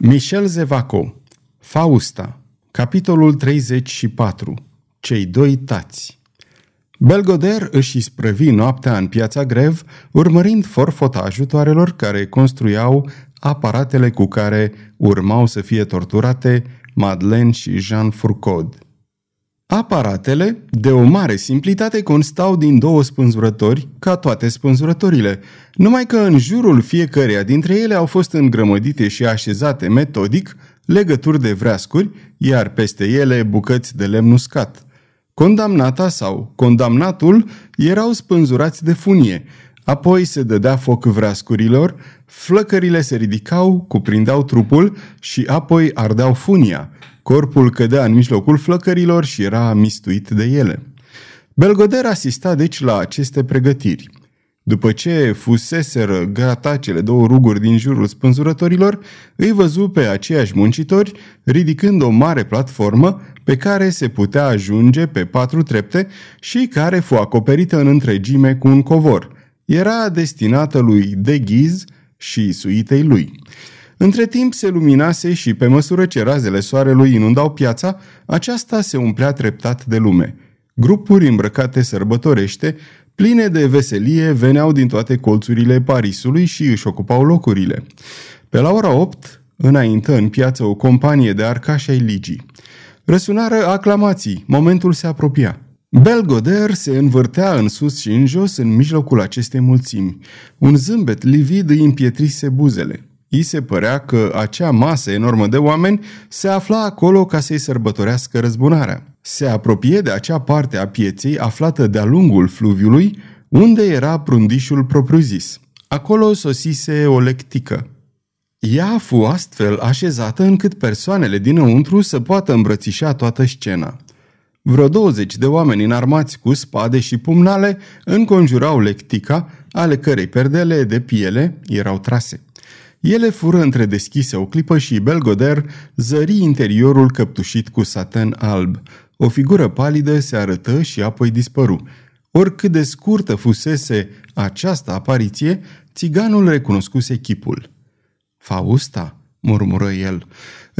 Michel Zevaco Fausta Capitolul 34 Cei doi tați Belgoder își isprăvi noaptea în piața Grev, urmărind forfota ajutoarelor care construiau aparatele cu care urmau să fie torturate Madeleine și Jean Fourcaud. Aparatele, de o mare simplitate, constau din două spânzurători, ca toate spânzurătorile, numai că în jurul fiecăreia dintre ele au fost îngrămădite și așezate metodic legături de vreascuri, iar peste ele bucăți de lemn uscat. Condamnata sau condamnatul erau spânzurați de funie, apoi se dădea foc vreascurilor, flăcările se ridicau, cuprindeau trupul și apoi ardeau funia – Corpul cădea în mijlocul flăcărilor și era mistuit de ele. Belgoder asista deci la aceste pregătiri. După ce fuseseră gata cele două ruguri din jurul spânzurătorilor, îi văzu pe aceiași muncitori ridicând o mare platformă pe care se putea ajunge pe patru trepte și care fu acoperită în întregime cu un covor. Era destinată lui De Ghiz și suitei lui. Între timp se luminase și pe măsură ce razele soarelui inundau piața, aceasta se umplea treptat de lume. Grupuri îmbrăcate sărbătorește, pline de veselie, veneau din toate colțurile Parisului și își ocupau locurile. Pe la ora 8, înaintă în piață o companie de arcași ai ligii. Răsunară aclamații, momentul se apropia. Belgoder se învârtea în sus și în jos în mijlocul acestei mulțimi. Un zâmbet livid îi împietrise buzele. I se părea că acea masă enormă de oameni se afla acolo ca să-i sărbătorească răzbunarea. Se apropie de acea parte a pieței aflată de-a lungul fluviului, unde era prundișul propriu-zis. Acolo sosise o lectică. Ea fu astfel așezată încât persoanele dinăuntru să poată îmbrățișa toată scena. Vreo 20 de oameni înarmați cu spade și pumnale înconjurau lectica, ale cărei perdele de piele erau trase. Ele fură între deschise o clipă și Belgoder zări interiorul căptușit cu saten alb. O figură palidă se arătă și apoi dispăru. Oricât de scurtă fusese această apariție, țiganul recunoscuse chipul. Fausta, murmură el.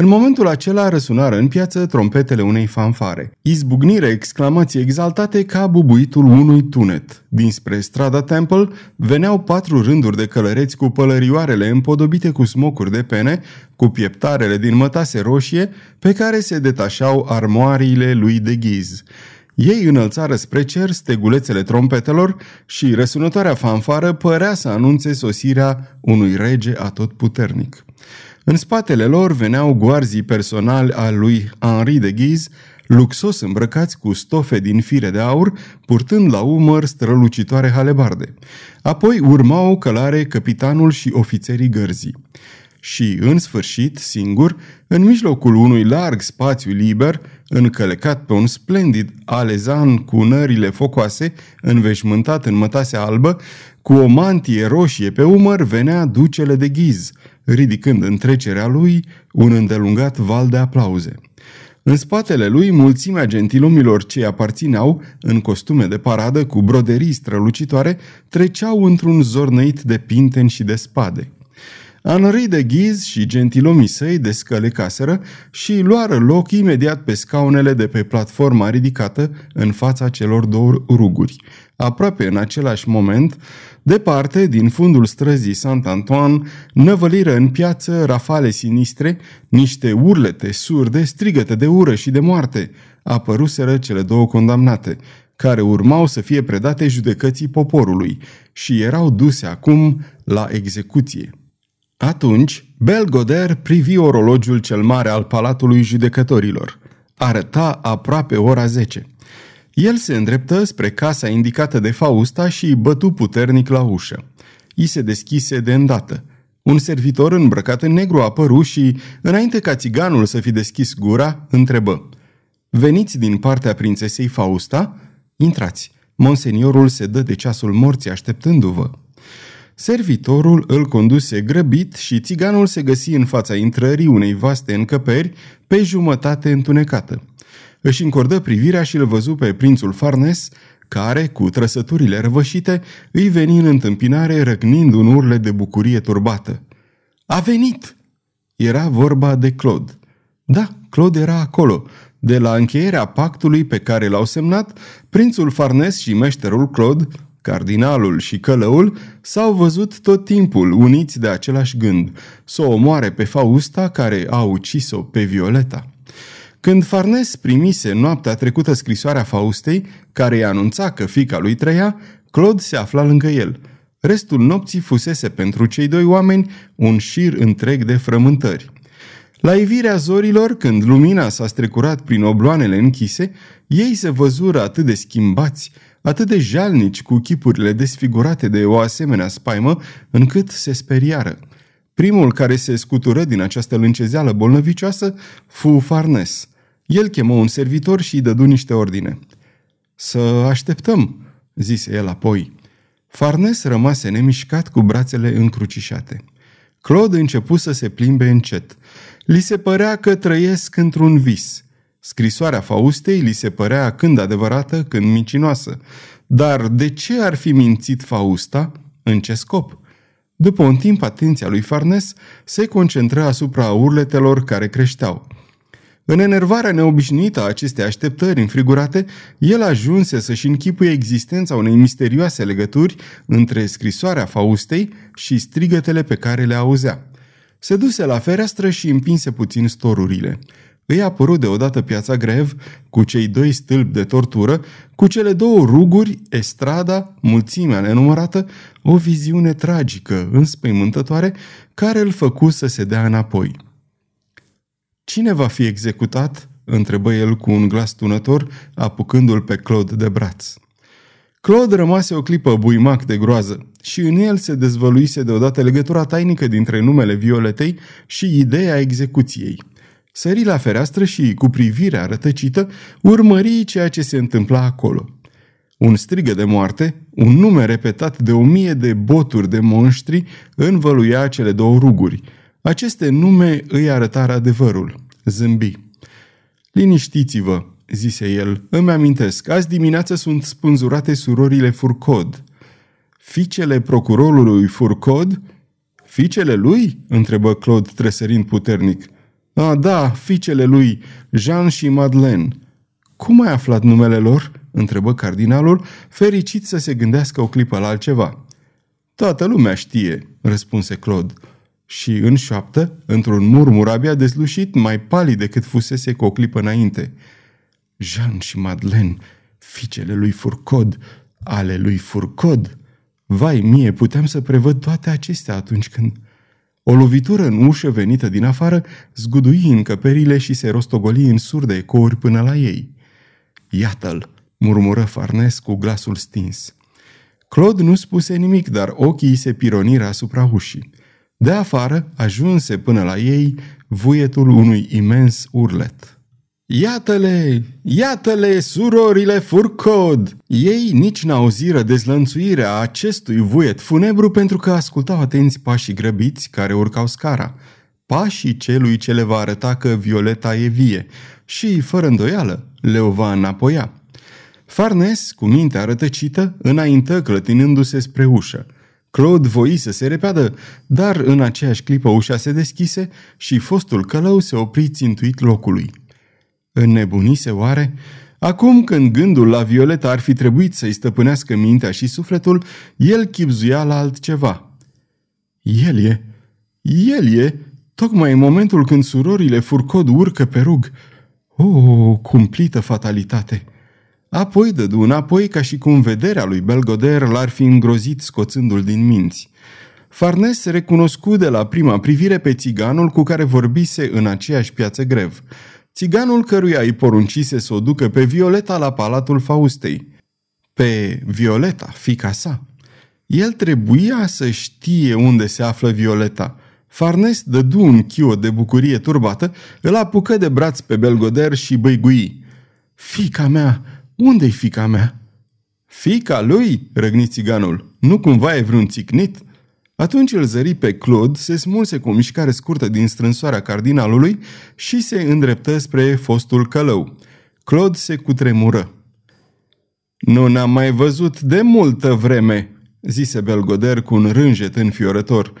În momentul acela răsunară în piață trompetele unei fanfare. Izbucnire exclamații exaltate ca bubuitul unui tunet. Dinspre strada Temple veneau patru rânduri de călăreți cu pălărioarele împodobite cu smocuri de pene, cu pieptarele din mătase roșie, pe care se detașau armoariile lui de ghiz. Ei înălțară spre cer stegulețele trompetelor și răsunătoarea fanfară părea să anunțe sosirea unui rege atotputernic. În spatele lor veneau goarzii personali al lui Henri de Guise, luxos îmbrăcați cu stofe din fire de aur, purtând la umăr strălucitoare halebarde. Apoi urmau călare capitanul și ofițerii gărzii. Și, în sfârșit, singur, în mijlocul unui larg spațiu liber, încălecat pe un splendid alezan cu nările focoase, înveșmântat în mătase albă, cu o mantie roșie pe umăr, venea ducele de ghiz, ridicând în trecerea lui un îndelungat val de aplauze. În spatele lui, mulțimea gentilomilor ce aparțineau, în costume de paradă cu broderii strălucitoare, treceau într-un zornăit de pinteni și de spade. Henri de Ghiz și gentilomii săi descălecaseră și luară loc imediat pe scaunele de pe platforma ridicată în fața celor două ruguri. Aproape în același moment, Departe, din fundul străzii Sant-Antoine, năvăliră în piață rafale sinistre, niște urlete surde, strigăte de ură și de moarte. Apăruseră cele două condamnate, care urmau să fie predate judecății poporului și erau duse acum la execuție. Atunci, Belgoder privi orologiul cel mare al palatului judecătorilor. Arăta aproape ora 10. El se îndreptă spre casa indicată de Fausta și bătu puternic la ușă. I se deschise de îndată. Un servitor îmbrăcat în negru apăru și, înainte ca țiganul să fi deschis gura, întrebă. Veniți din partea prințesei Fausta? Intrați. Monseniorul se dă de ceasul morții așteptându-vă. Servitorul îl conduse grăbit și țiganul se găsi în fața intrării unei vaste încăperi pe jumătate întunecată își încordă privirea și îl văzu pe prințul Farnes, care, cu trăsăturile răvășite, îi veni în întâmpinare răgnind un urle de bucurie turbată. A venit!" Era vorba de Claude. Da, Claude era acolo. De la încheierea pactului pe care l-au semnat, prințul Farnes și meșterul Claude, cardinalul și călăul, s-au văzut tot timpul uniți de același gând, să o omoare pe Fausta care a ucis-o pe Violeta. Când Farnes primise noaptea trecută scrisoarea Faustei, care îi anunța că fica lui trăia, Claude se afla lângă el. Restul nopții fusese pentru cei doi oameni un șir întreg de frământări. La ivirea zorilor, când lumina s-a strecurat prin obloanele închise, ei se văzură atât de schimbați, atât de jalnici cu chipurile desfigurate de o asemenea spaimă, încât se speriară. Primul care se scutură din această lâncezeală bolnăvicioasă fu Farnes. El chemă un servitor și îi dădu niște ordine. Să așteptăm, zise el apoi. Farnes rămase nemișcat cu brațele încrucișate. Claude începu să se plimbe încet. Li se părea că trăiesc într-un vis. Scrisoarea Faustei li se părea când adevărată, când micinoasă. Dar de ce ar fi mințit Fausta? În ce scop? După un timp, atenția lui Farnes se concentră asupra urletelor care creșteau. În enervarea neobișnuită a acestei așteptări înfrigurate, el ajunse să-și închipuie existența unei misterioase legături între scrisoarea Faustei și strigătele pe care le auzea. Se duse la fereastră și împinse puțin storurile. Îi apărut deodată piața grev, cu cei doi stâlpi de tortură, cu cele două ruguri, estrada, mulțimea nenumărată, o viziune tragică, înspăimântătoare, care îl făcu să se dea înapoi. Cine va fi executat?" întrebă el cu un glas tunător, apucându-l pe Claude de braț. Claude rămase o clipă buimac de groază și în el se dezvăluise deodată legătura tainică dintre numele Violetei și ideea execuției. Sări la fereastră și, cu privirea rătăcită, urmări ceea ce se întâmpla acolo. Un strigă de moarte, un nume repetat de o mie de boturi de monștri, învăluia cele două ruguri. Aceste nume îi arătară adevărul. Zâmbi. Liniștiți-vă, zise el. Îmi amintesc, azi dimineață sunt spânzurate surorile Furcod. Ficele procurorului Furcod? Ficele lui? întrebă Claude tresărind puternic. A, da, ficele lui, Jean și Madeleine. Cum ai aflat numele lor? întrebă cardinalul, fericit să se gândească o clipă la altceva. Toată lumea știe, răspunse Claude. Și în șoaptă, într-un murmur abia dezlușit, mai palid decât fusese cu o clipă înainte. Jean și Madeleine, fiicele lui Furcod, ale lui Furcod. Vai mie, puteam să prevăd toate acestea atunci când... O lovitură în ușă venită din afară zgudui încăperile și se rostogoli în surde ecouri până la ei. Iată-l, murmură Farnes cu glasul stins. Claude nu spuse nimic, dar ochii se pironiră asupra ușii. De afară ajunse până la ei vuietul unui imens urlet. Iată-le! Iată-le, surorile Furcod! Ei nici n-auziră dezlănțuirea acestui vuiet funebru pentru că ascultau atenți pașii grăbiți care urcau scara. Pașii celui ce le va arăta că Violeta e vie și, fără îndoială, le o va înapoia. Farnes, cu mintea rătăcită, înaintă clătinându-se spre ușă. Claude voi să se repeadă, dar în aceeași clipă ușa se deschise și fostul călău se opri țintuit locului. Înnebunise oare? Acum când gândul la Violeta ar fi trebuit să-i stăpânească mintea și sufletul, el chipzuia la altceva. El e, el e, tocmai în momentul când surorile Furcod urcă pe rug. O, oh, cumplită fatalitate! Apoi dădu înapoi ca și cum vederea lui Belgoder l-ar fi îngrozit scoțându-l din minți. Farnes recunoscu de la prima privire pe țiganul cu care vorbise în aceeași piață grev țiganul căruia îi poruncise să o ducă pe Violeta la palatul Faustei. Pe Violeta, fica sa. El trebuia să știe unde se află Violeta. Farnes dădu un chio de bucurie turbată, îl apucă de braț pe Belgoder și băigui. Fica mea! Unde-i fica mea?" Fica lui?" răgni țiganul. Nu cumva e vreun țicnit?" Atunci îl zări pe Claude, se smulse cu o mișcare scurtă din strânsoarea cardinalului și se îndreptă spre fostul călău. Claude se cutremură. Nu n-am mai văzut de multă vreme, zise Belgoder cu un rânjet înfiorător.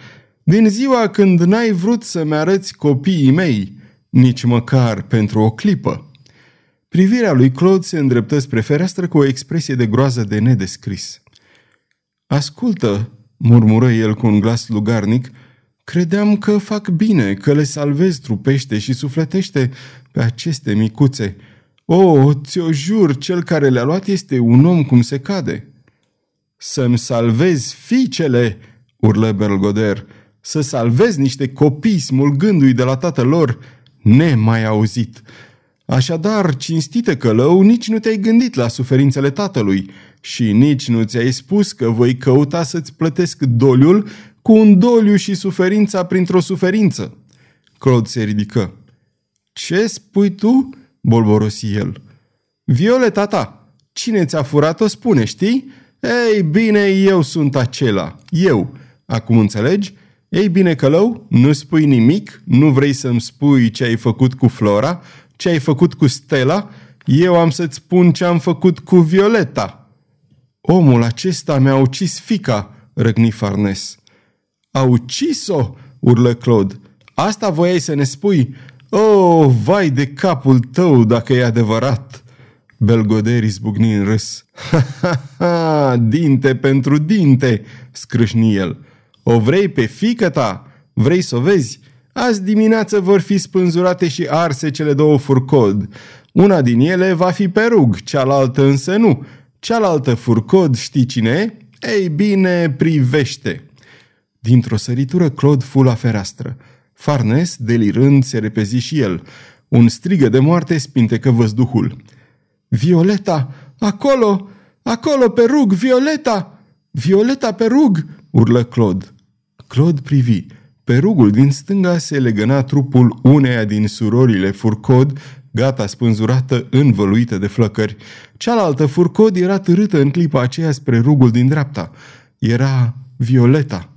Din ziua când n-ai vrut să-mi arăți copiii mei, nici măcar pentru o clipă. Privirea lui Claude se îndreptă spre fereastră cu o expresie de groază de nedescris. Ascultă, murmură el cu un glas lugarnic, credeam că fac bine, că le salvez trupește și sufletește pe aceste micuțe. O, ți-o jur, cel care le-a luat este un om cum se cade. Să-mi salvezi fiicele, urlă Belgoder, să salvezi niște copii smulgându-i de la tatăl lor, nemai auzit. Așadar, cinstite călău, nici nu te-ai gândit la suferințele tatălui și nici nu ți-ai spus că voi căuta să-ți plătesc doliul cu un doliu și suferința printr-o suferință. Claude se ridică. Ce spui tu?" bolborosi el. Violeta ta, cine ți-a furat-o spune, știi? Ei bine, eu sunt acela, eu. Acum înțelegi? Ei bine, călău, nu spui nimic, nu vrei să-mi spui ce ai făcut cu Flora, ce ai făcut cu Stella, eu am să-ți spun ce am făcut cu Violeta. Omul acesta mi-a ucis fica, răgni Farnes. A ucis-o? urlă Claude. Asta voiai să ne spui? Oh, vai de capul tău dacă e adevărat! Belgoder izbucni în râs. Ha, ha, ha, dinte pentru dinte, scrâșni el. O vrei pe fică ta? Vrei să o vezi? Azi dimineață vor fi spânzurate și arse cele două furcod. Una din ele va fi pe rug, cealaltă însă nu. Cealaltă furcod știi cine e? Ei bine, privește. Dintr-o săritură, Claude fu la fereastră. Farnes, delirând, se repezi și el. Un strigă de moarte spintecă văzduhul. Violeta! Acolo! Acolo, pe rug! Violeta! Violeta pe rug! urlă Claude. Claude privi. Pe rugul din stânga se legăna trupul uneia din surorile Furcod, gata spânzurată, învăluită de flăcări. Cealaltă Furcod era târâtă în clipa aceea spre rugul din dreapta. Era Violeta.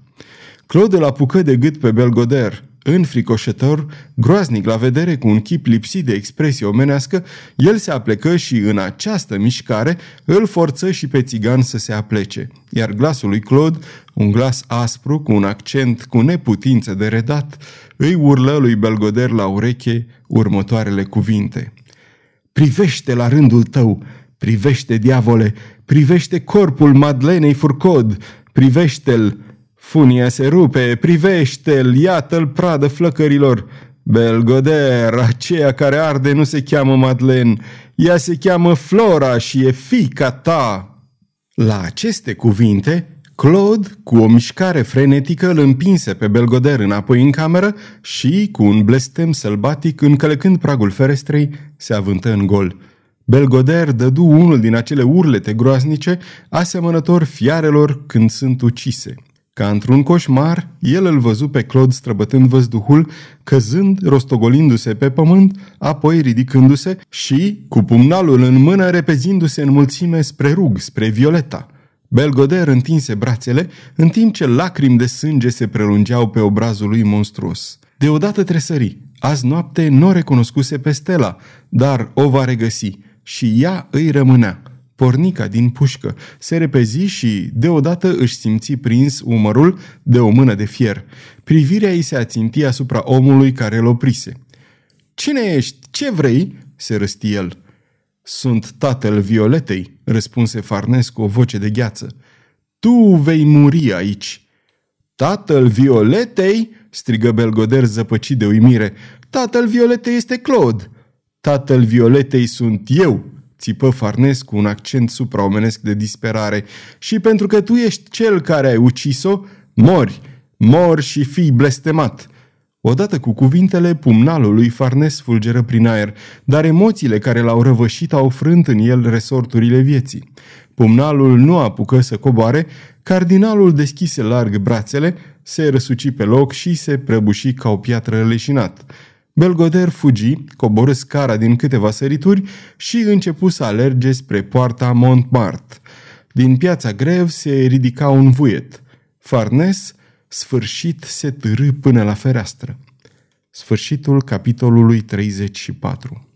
Claude îl apucă de gât pe Belgoder înfricoșător, groaznic la vedere, cu un chip lipsit de expresie omenească, el se aplecă și în această mișcare îl forță și pe țigan să se aplece. Iar glasul lui Claude, un glas aspru, cu un accent cu neputință de redat, îi urlă lui Belgoder la ureche următoarele cuvinte. Privește la rândul tău, privește, diavole, privește corpul Madlenei Furcod, privește-l, Funia se rupe, privește-l, iată-l pradă flăcărilor. Belgoder, aceea care arde nu se cheamă Madeleine, ea se cheamă Flora și e fica ta. La aceste cuvinte, Claude, cu o mișcare frenetică, îl împinse pe Belgoder înapoi în cameră și, cu un blestem sălbatic, încălecând pragul ferestrei, se avântă în gol. Belgoder dădu unul din acele urlete groaznice, asemănător fiarelor când sunt ucise. Ca într-un coșmar, el îl văzu pe Claude străbătând văzduhul, căzând, rostogolindu-se pe pământ, apoi ridicându-se și, cu pumnalul în mână, repezindu-se în mulțime spre rug, spre Violeta. Belgoder întinse brațele, în timp ce lacrimi de sânge se prelungeau pe obrazul lui monstruos. Deodată tresări. Azi noapte nu o recunoscuse pe Stella, dar o va regăsi și ea îi rămânea pornica din pușcă, se repezi și deodată își simți prins umărul de o mână de fier. Privirea ei se aținti asupra omului care îl oprise. Cine ești? Ce vrei?" se răsti el. Sunt tatăl Violetei," răspunse Farnes cu o voce de gheață. Tu vei muri aici." Tatăl Violetei?" strigă Belgoder zăpăcit de uimire. Tatăl Violetei este Claude." Tatăl Violetei sunt eu," țipă Farnes cu un accent supraomenesc de disperare. Și pentru că tu ești cel care ai ucis-o, mori, mori și fii blestemat. Odată cu cuvintele, pumnalul lui Farnes fulgeră prin aer, dar emoțiile care l-au răvășit au frânt în el resorturile vieții. Pumnalul nu apucă să coboare, cardinalul deschise larg brațele, se răsuci pe loc și se prăbuși ca o piatră leșinat. Belgoder fugi, coborâ scara din câteva sărituri și începu să alerge spre poarta Montmartre. Din piața Grev se ridica un vuiet. Farnes, sfârșit, se târâ până la fereastră. Sfârșitul capitolului 34